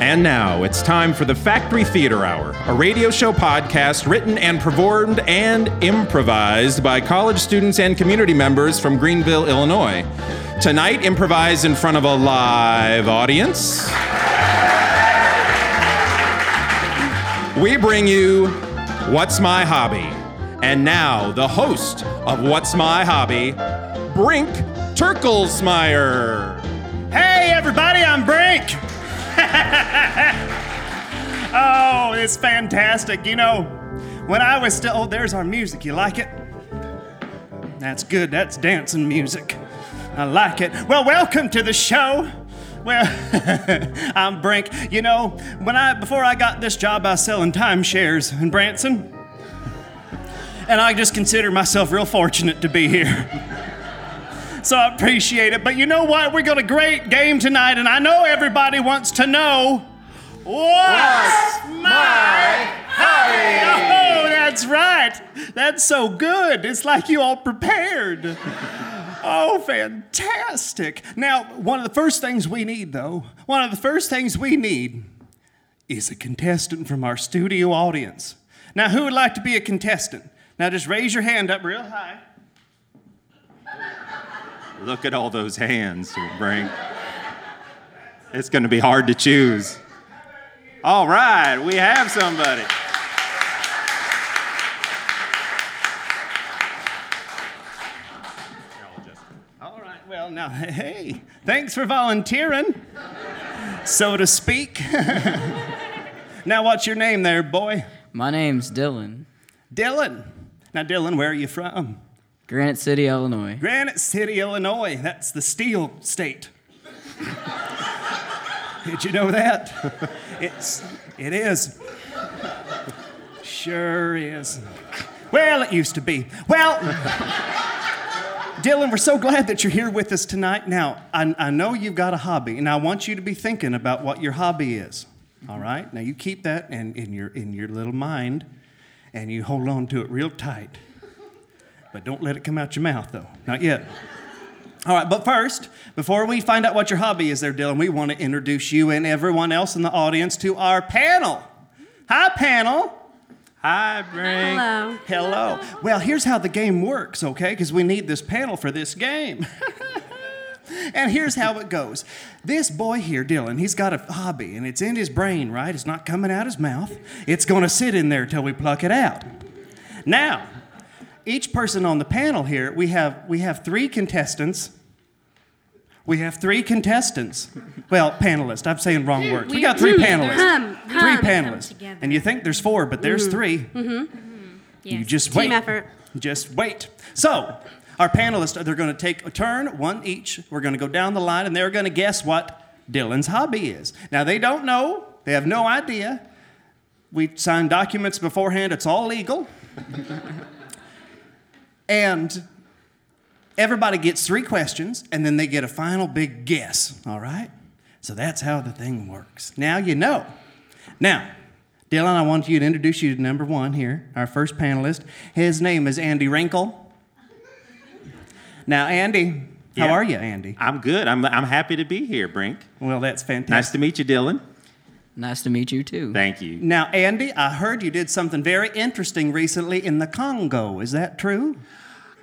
And now it's time for the Factory Theatre Hour, a radio show podcast written and performed and improvised by college students and community members from Greenville, Illinois. Tonight, improvised in front of a live audience. We bring you What's My Hobby? And now, the host of What's My Hobby, Brink Turklesmeyer. Hey, everybody, I'm Brink. oh, it's fantastic. You know, when I was still. Oh, there's our music. You like it? That's good. That's dancing music. I like it. Well, welcome to the show. Well, I'm Brink. You know, when I before I got this job, I was selling timeshares in Branson, and I just consider myself real fortunate to be here. So I appreciate it. But you know what? We got a great game tonight, and I know everybody wants to know what's, my hobby? Oh, that's right. That's so good. It's like you all prepared. Oh, fantastic. Now, one of the first things we need, though, one of the first things we need is a contestant from our studio audience. Now, who would like to be a contestant? Now, just raise your hand up real high. Look at all those hands, Brink. It's going to be hard to choose. All right, we have somebody. All right, well, now, hey, thanks for volunteering, so to speak. now, what's your name there, boy? My name's Dylan. Dylan. Now, Dylan, where are you from? Granite City, Illinois. Granite City, Illinois. That's the steel state. Did you know that? It's, it is. Sure is. Well, it used to be. Well, Dylan, we're so glad that you're here with us tonight. Now, I, I know you've got a hobby, and I want you to be thinking about what your hobby is. All right? Now, you keep that in, in, your, in your little mind, and you hold on to it real tight. But don't let it come out your mouth, though. Not yet. All right, but first, before we find out what your hobby is there, Dylan, we want to introduce you and everyone else in the audience to our panel. Hi, panel. Hi, Brink. Hello. Hello. Well, here's how the game works, okay? Because we need this panel for this game. and here's how it goes. This boy here, Dylan, he's got a hobby, and it's in his brain, right? It's not coming out his mouth. It's going to sit in there till we pluck it out. Now, each person on the panel here, we have we have three contestants. We have three contestants. Well, panelists. I'm saying wrong words. We got three panelists. Hum, Three panelists. And you think there's four, but there's mm-hmm. 3 mm-hmm. You Yes. just Team wait. effort. Just wait. So, our panelists, they're going to take a turn, one each. We're going to go down the line, and they're going to guess what Dylan's hobby is. Now, they don't know. They have no idea. We signed documents beforehand. It's all legal. and everybody gets three questions, and then they get a final big guess. All right? So that's how the thing works. Now you know. Now, Dylan, I want you to introduce you to number one here, our first panelist. His name is Andy Wrinkle. Now, Andy, how Yeah. are you, Andy? I'm good. I'm, I'm happy to be here, Brink. Well, that's fantastic. Nice to meet you, Dylan. Nice to meet you too. Thank you. Now, Andy, I heard you did something very interesting recently in the Congo. Is that true?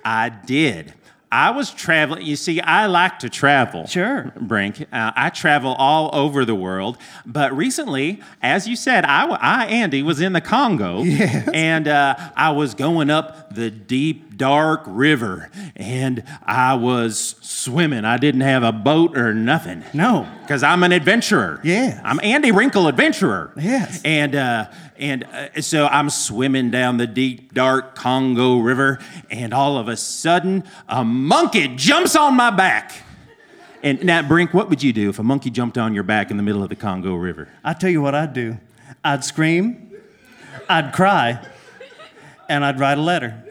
I did. I was traveling. You see, I like to travel. Sure. Brink. Uh, I travel all over the world. But recently, as you said, I, I Andy, was in the Congo. Yes. And uh, I was going up the deep, dark river. And I was swimming. I didn't have a boat or nothing. No. Because I'm an adventurer. Yeah. I'm Andy Wrinkle Adventurer. Yes. And uh, and uh, so I'm swimming down the deep, dark Congo River, and all of a sudden, a monkey jumps on my back. And now, Brink, what would you do if a monkey jumped on your back in the middle of the Congo River? I tell you what I'd do. I'd scream, I'd cry, and I'd write a letter.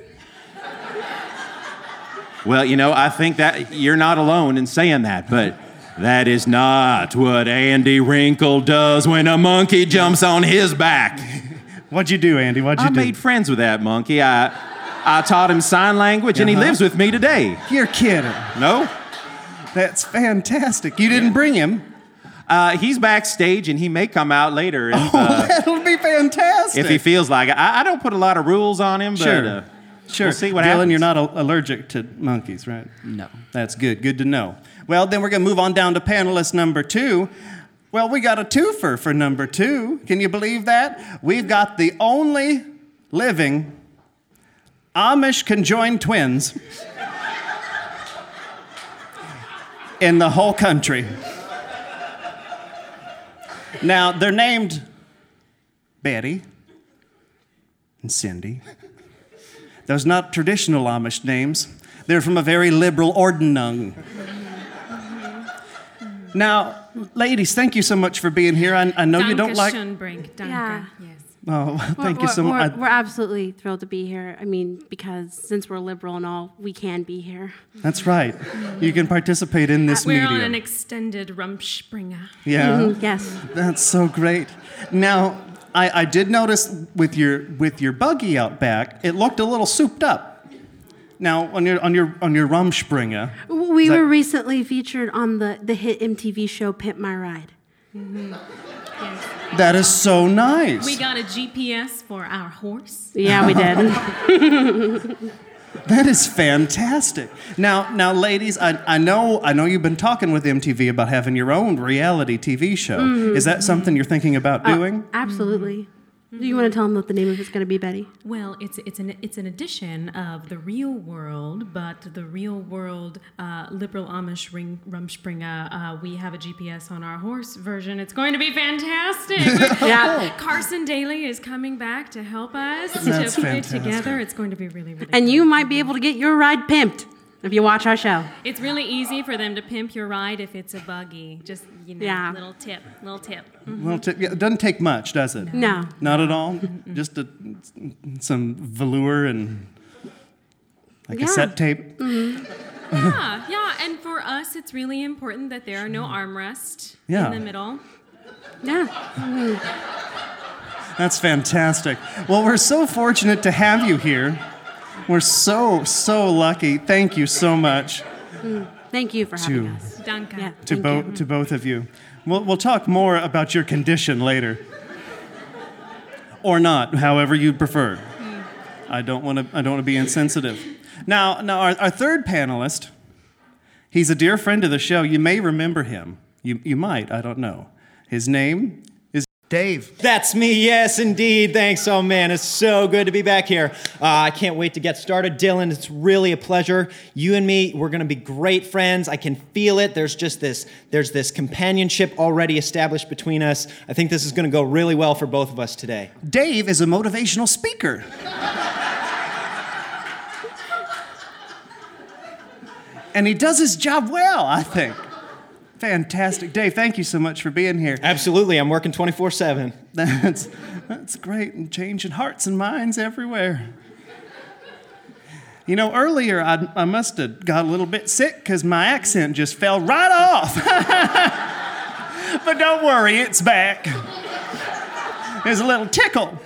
Well, you know, I think that you're not alone in saying that, but that is not what Andy Wrinkle does when a monkey jumps on his back. What'd you do, Andy? What'd you I do? I made friends with that monkey. I, I taught him sign language, and he Uh-huh. lives with me today. You're kidding. No? That's fantastic. You didn't bring him. Uh, he's backstage and he may come out later if, uh, That'll be fantastic. if he feels like it. I, I don't put a lot of rules on him, but Sure. uh, Sure. we'll see what Dylan, happens. you're not a- allergic to monkeys, right? No. That's good. Good to know. Well, then we're going to move on down to panelist number two. Well, we got a twofer for number two. Can you believe that? We've got the only living Amish conjoined twins in the whole country. Now, they're named Betty and Cindy. Those not traditional Amish names. They're from a very liberal Ordnung. Now, ladies, thank you so much for being here. I, I know you don't like. Schönbrink. Danke. Yeah. Yes. Oh, thank you We're- so we're, much. We're absolutely thrilled to be here. I mean, because since we're liberal and all, we can be here. That's right. You can participate in this We're on an extended Rumspringa. yeah, Mhm, yes. that's so great. Now, I, I did notice with your with your buggy out back, it looked a little souped up. Now, on your on your on your Rumspringa, We Is that- were recently featured on the, the hit MTV show Pimp My Ride. Yes. that is so nice. We got a GPS for our horse. Yeah, we did. That is fantastic. Now, now, ladies, I, I know I know you've been talking with MTV about having your own reality TV show. Mm-hmm. Is that something you're thinking about Uh, doing? Absolutely. Do you want to tell them what the name of it's going to be, Betty? Well, it's it's an it's an edition of the real world, but the real world uh, liberal Amish ring Rumspringa. Uh, we have a GPS on our horse version. It's going to be fantastic. Yeah. Carson Daly is coming back to help us That's to put fantastic. it together. It's going to be really really. And fun. you might be able to get your ride pimped if you watch our show. It's really easy for them to pimp your ride if it's a buggy. Just you know, Yeah. little tip, little tip. Mm-hmm. Little tip. yeah, it doesn't take much, does it? No. Not at all. Just a, some velour and like Yeah. cassette tape. Mm-hmm. Yeah, yeah. And for us, it's really important that there are no armrests Yeah. in the middle. Yeah. That's fantastic. Well, we're so fortunate to have you here. We're so so lucky. Thank you so much Thank you for having To- us. Danke. Yeah. to thank both you. to both of you. We'll we'll talk more about your condition later, or not, however you prefer. I don't want to I don't want to be insensitive. Now now our, our third panelist, he's a dear friend of the show. You may remember him. You you might. I don't know. His name is Dave. That's me, yes, indeed. Thanks. Oh, man, it's so good to be back here. Uh, I can't wait to get started. Dylan, it's really a pleasure. You and me, we're going to be great friends. I can feel it. There's just this, there's this companionship already established between us. I think this is going to go really well for both of us today. Dave is a motivational speaker. and he does his job well, I think. Fantastic. Dave, thank you so much for being here. Absolutely. I'm working 24 7. That's, that's great and changing hearts and minds everywhere. You know, earlier I, I must have got a little bit sick because my accent just fell right off. but don't worry, it's back. There's a little tickle.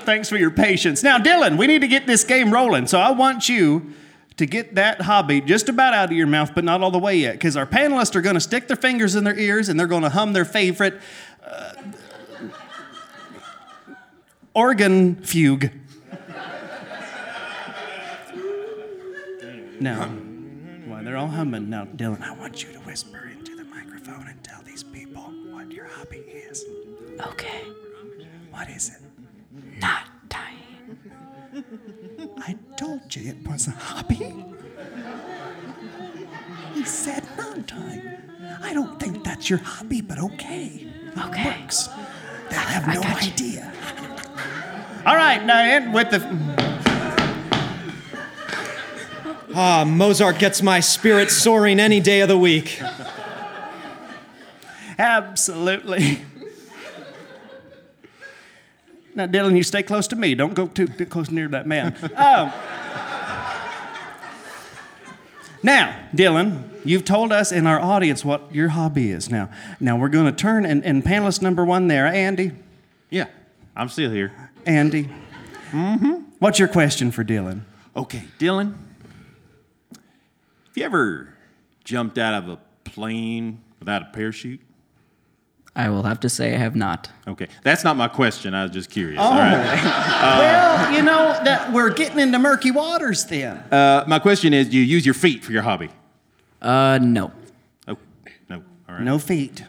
Thanks for your patience. Now, Dylan, we need to get this game rolling, so I want you to get that hobby just about out of your mouth, but not all the way yet, because our panelists are going to stick their fingers in their ears and they're going to hum their favorite uh, organ fugue. Now, while they're all humming, now, Dylan, I want you to whisper into the microphone and tell these people what your hobby is. Okay. What is it? Not. I told you it was a hobby. He said not time. I don't think that's your hobby, but okay. Okay. Works. They'll have I no idea. All right, now in with the. Ah, Mozart gets my spirit soaring any day of the week. Absolutely. Now, Dylan, you stay close to me. Don't go too, too close near that man. Um, now, Dylan, you've told us in our audience what your hobby is. Now, now we're going to turn and, and panelist number one there, Andy. Yeah, I'm still here. Andy. Mm-hmm. What's your question for Dylan? Okay, Dylan. Have you ever jumped out of a plane Without a parachute? I will have to say I have not. Okay, that's not my question. I was just curious. Oh. All right. well, you know that we're getting into murky waters then. Uh, my question is, do you use your feet for your hobby? Uh, no. Oh, no. All right. No feet.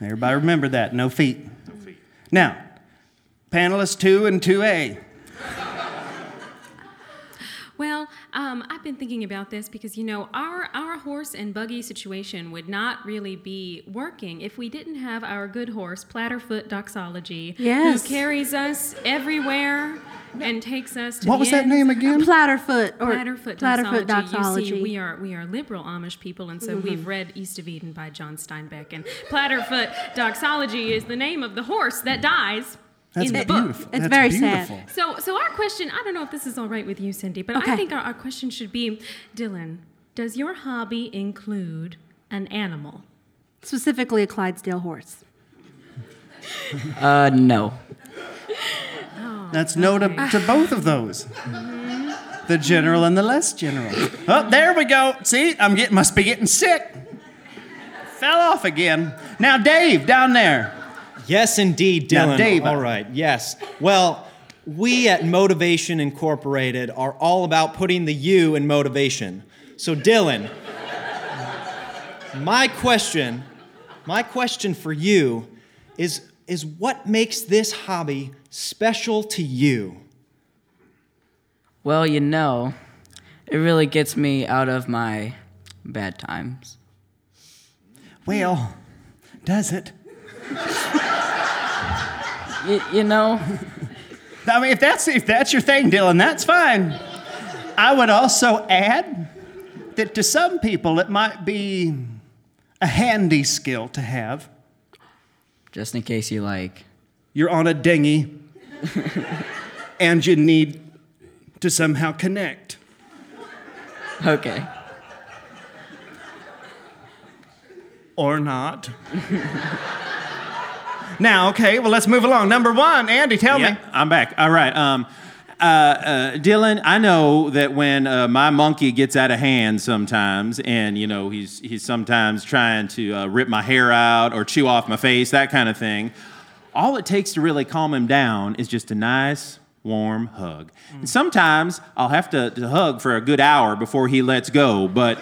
Everybody remember that. No feet. No feet. Now, panelists two and two A. Well, um, I've been thinking about this because you know our our horse and buggy situation would not really be working if we didn't have our good horse Platterfoot Doxology, Yes. who carries us everywhere and takes us to What the was that name again? Platterfoot or Platterfoot Platterfoot doxology. doxology. You see, we are we are liberal Amish people, and so Mm-hmm. we've read East of Eden by John Steinbeck. And Platterfoot doxology is the name of the horse that dies That's in the beautiful. book. It's That's very sad. So, so our question, I don't know if this is all right with you, Cindy, but Okay. I think our, our question should be, Dylan, does your hobby include an animal? Specifically, a Clydesdale horse. Uh, no. That's no to, to both of those. The general and the less general. Oh, there we go. See, I'm getting must be getting sick. Fell off again. Now, Dave, down there. Yes, indeed, Now, Dylan. Dave, all right, yes. Well, we at Motivation Incorporated are all about putting the you in motivation. So, Dylan, my question, my question for you is, is what makes this hobby special to you? Well, you know, it really gets me out of my bad times. Well, does it? Y- you know, I mean, if that's if that's your thing, Dylan, that's fine. I would also add that to some people it might be a handy skill to have. just in case you like. You're on a dinghy and you need to somehow connect. Okay. Or not. now, okay, well, let's move along. Number one, Andy, tell Yeah, me. I'm back. All right. Um, uh, uh, Dylan, I know that when uh, my monkey gets out of hand sometimes, and you know he's he's sometimes trying to uh, rip my hair out or chew off my face, that kind of thing. All it takes to really calm him down is just a nice, warm hug. And sometimes I'll have to, to hug for a good hour before he lets go, but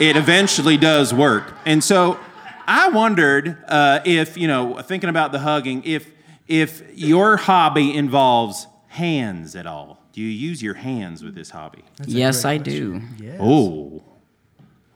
it eventually does work. And so I wondered uh, if, you know, thinking about the hugging, if if your hobby involves hands at all. Do you use your hands with this hobby? yes, I do. Oh.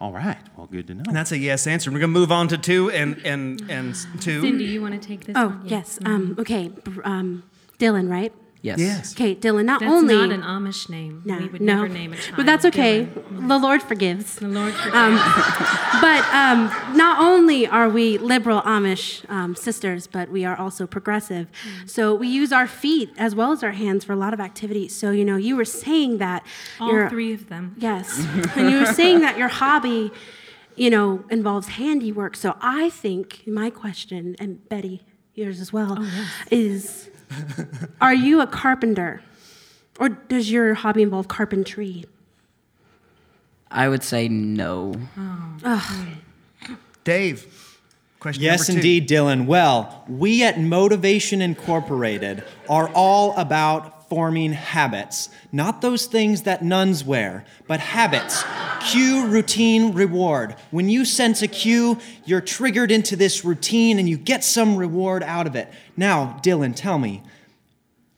All right. Well, good to know. And that's a yes answer. We're going to move on to two and, and, and two. Cindy, you want to take this Oh, one? yes. Um, okay. Um, Dylan, right? Yes. Yes. Okay, Dylan, not That's only. not an Amish name. no, we would no. never name a child. But that's okay. Dylan. The Lord forgives. The Lord forgive. Um, but um, not only are we liberal Amish um, sisters, but we are also progressive. So we use our feet as well as our hands for a lot of activities. So, you know, you were saying that. All your- three of them. Yes. and you were saying that your hobby, you know, involves handiwork. So I think my question, and Betty, yours as well, is are you a carpenter? Or does your hobby involve carpentry? I would say no. Oh. Dave, question Yes, two. indeed, Dylan. Well, we at Motivation Incorporated are all about forming habits. Not those things that nuns wear, but habits. Cue, routine, reward. When you sense a cue, you're triggered into this routine and you get some reward out of it. Now, Dylan, tell me,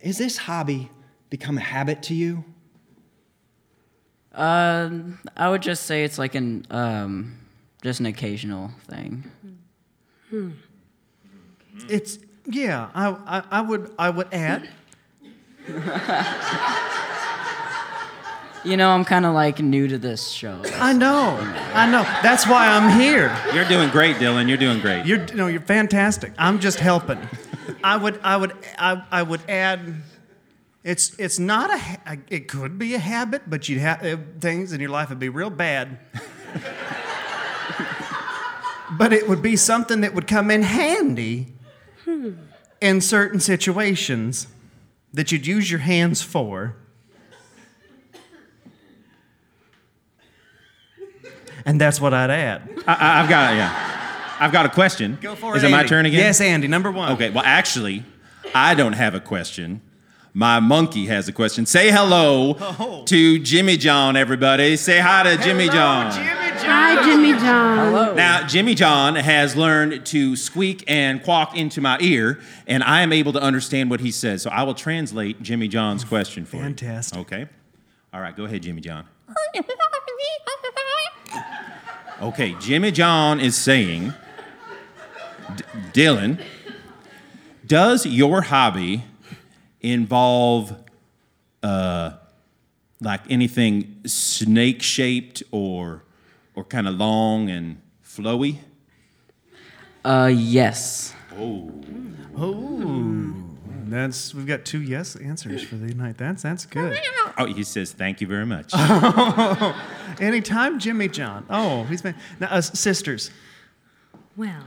is this hobby become a habit to you? Um, I would just say it's like an um, just an occasional thing. Hmm. It's, yeah, I, I, I, would, I would add. You know, I'm kind of like new to this show. I know, I know. That's why I'm here. You're doing great, Dylan. You're doing great. You're no, you're fantastic. I'm just helping. I would, I would, I, I would add. It's, it's not a. ha- It could be a habit, but you'd have uh, things in your life would be real bad. but it would be something that would come in handy in certain situations that you'd use your hands for. And that's what I'd add. I, I- I've got it. Yeah. I've got a question. Go for Is it. it my turn again? Yes, Andy, number one. Okay, well, actually, I don't have a question. My monkey has a question. Say hello Oh. to Jimmy John, everybody. Say hi to Jimmy John. Hi, Jimmy John. Hello. Now, Jimmy John has learned to squeak and quack into my ear, and I am able to understand what he says. So I will translate Jimmy John's question for Fantastic. you. Fantastic. Okay. All right, go ahead, Jimmy John. Okay, Jimmy John is saying, D- Dylan, does your hobby involve uh, like anything snake shaped or or kind of long and flowy? Uh, yes. Oh. Oh. That's we've got two yes answers for the night. That's that's good. Oh, he says thank you very much. Anytime, Jimmy John. Oh, he's been now uh, sisters. Well,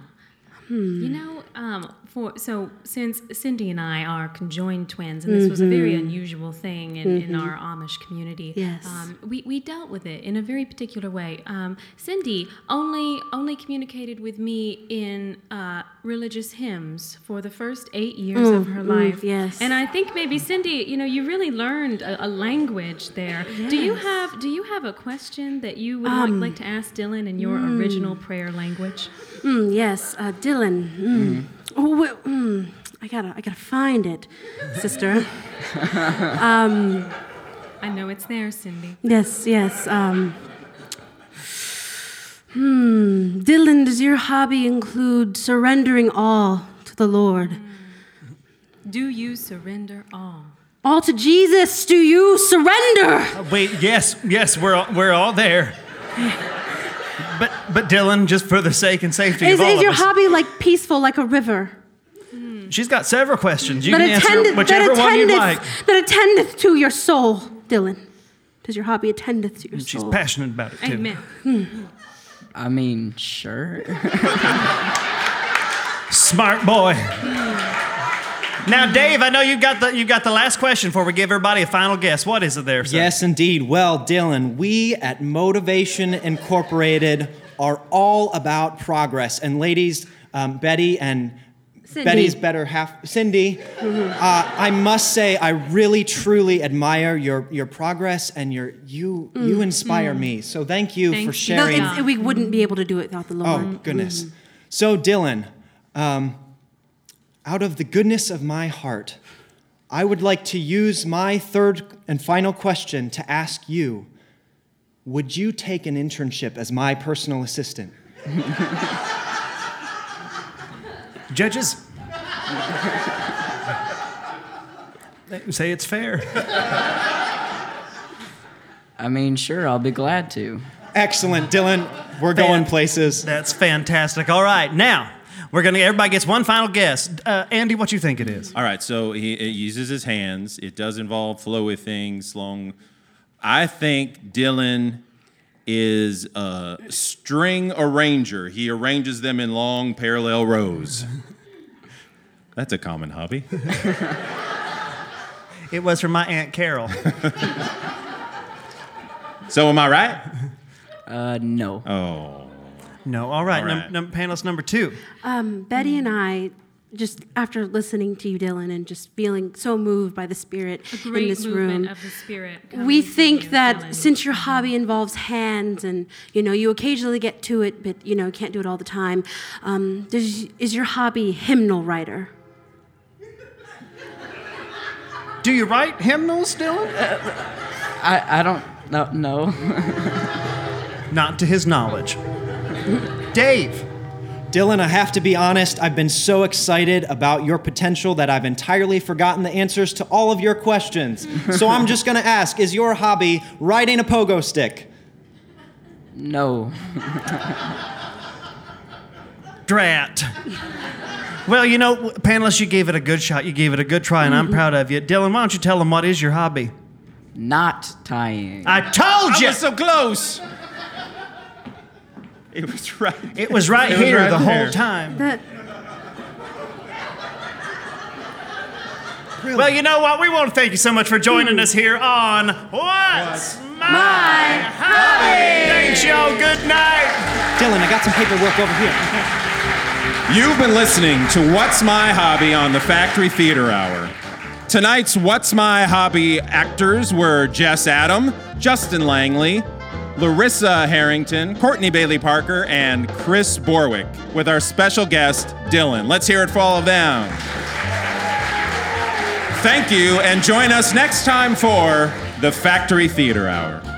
you know, um, for so since Cindy and I are conjoined twins, and this was a very unusual thing in, in our Amish community. Yes. Um, we, we dealt with it in a very particular way. Um, Cindy only only communicated with me in uh, religious hymns for the first eight years of her life. yes. And I think maybe Cindy, you know, you really learned a, a language there. Do you have Do you have a question that you would like, like to ask Dylan in your original prayer language? Mm, yes, uh, Dylan. Oh, wait, mm, I gotta, I gotta find it, sister. um, I know it's there, Cindy. yes, yes. Um, hmm, Dylan, does your hobby include surrendering all to the Lord? Do you surrender all? All to Jesus, do you surrender? Wait, yes, yes, we're all, we're all there. But but Dylan, just for the sake and safety Is, of all is of your us, hobby like peaceful, like a river? she's got several questions. You that can answer whichever that one you attendeth, like. that attendeth to your soul, Dylan. Does your hobby attendeth to your She's soul? She's passionate about it too. Amen. I mean, sure. Smart boy. Now, Dave, I know you've got the you've got the last question before we give everybody a final guess. What is it there, sir? Yes, indeed. Well, Dylan, we at Motivation Incorporated are all about progress. And ladies, um, Betty and Cindy. Betty's better half, Cindy, uh, I must say, I really, truly admire your, your progress and your you you inspire me. So thank you Thank for you. No, sharing. we wouldn't be able to do it without the Lord. Oh, goodness. So, Dylan, um, out of the goodness of my heart, I would like to use my third and final question to ask you Would you take an internship as my personal assistant? Judges. Say it's fair. I mean, sure, I'll be glad to. Excellent, Dylan. We're going places. That's fantastic. All right, now we're gonna. Everybody gets one final guess. Uh, Andy, what you think it is? All right, so he it uses his hands. It does involve flowy things, long. I think Dylan is a string arranger. He arranges them in long parallel rows. That's a common hobby. It was from my aunt Carol. So am I right? Uh, no. Oh. No, all right. All Num- num- panelist number two. Um, Betty and I, just after listening to you, Dylan, and just feeling so moved by the Spirit A great in this movement room, of the spirit. we think you, that Dylan. since your hobby involves hands and you know you occasionally get to it, but you know can't do it all the time, um, does, is your hobby hymnal writer? Do you write hymnals, Dylan? I, I don't no no. Not to his knowledge. Dave. Dylan, I have to be honest, I've been so excited about your potential that I've entirely forgotten the answers to all of your questions. So I'm just going to ask Is your hobby riding a pogo stick? No. Drat. Well, you know, panelists, you gave it a good shot. You gave it a good try, and I'm mm-hmm. proud of you. Dylan, why don't you tell them what is your hobby? Knot tying. I told I you! was so close. It was right. it was right It was here right the there. whole time. That Well, you know what? We want to thank you so much for joining us here on What's My Hobby? Thanks, y'all. Good night. Dylan, I got some paperwork over here. You've been listening to What's My Hobby on the Factory Theatre Hour. Tonight's What's My Hobby actors were Jess Adam, Justin Langley, Larissa Harrington, Courtney Bailey Parker, and Chris Borwick, with our special guest, Dylan. Let's hear it for all of them. Thank you, and join us next time for the Factory Theatre Hour.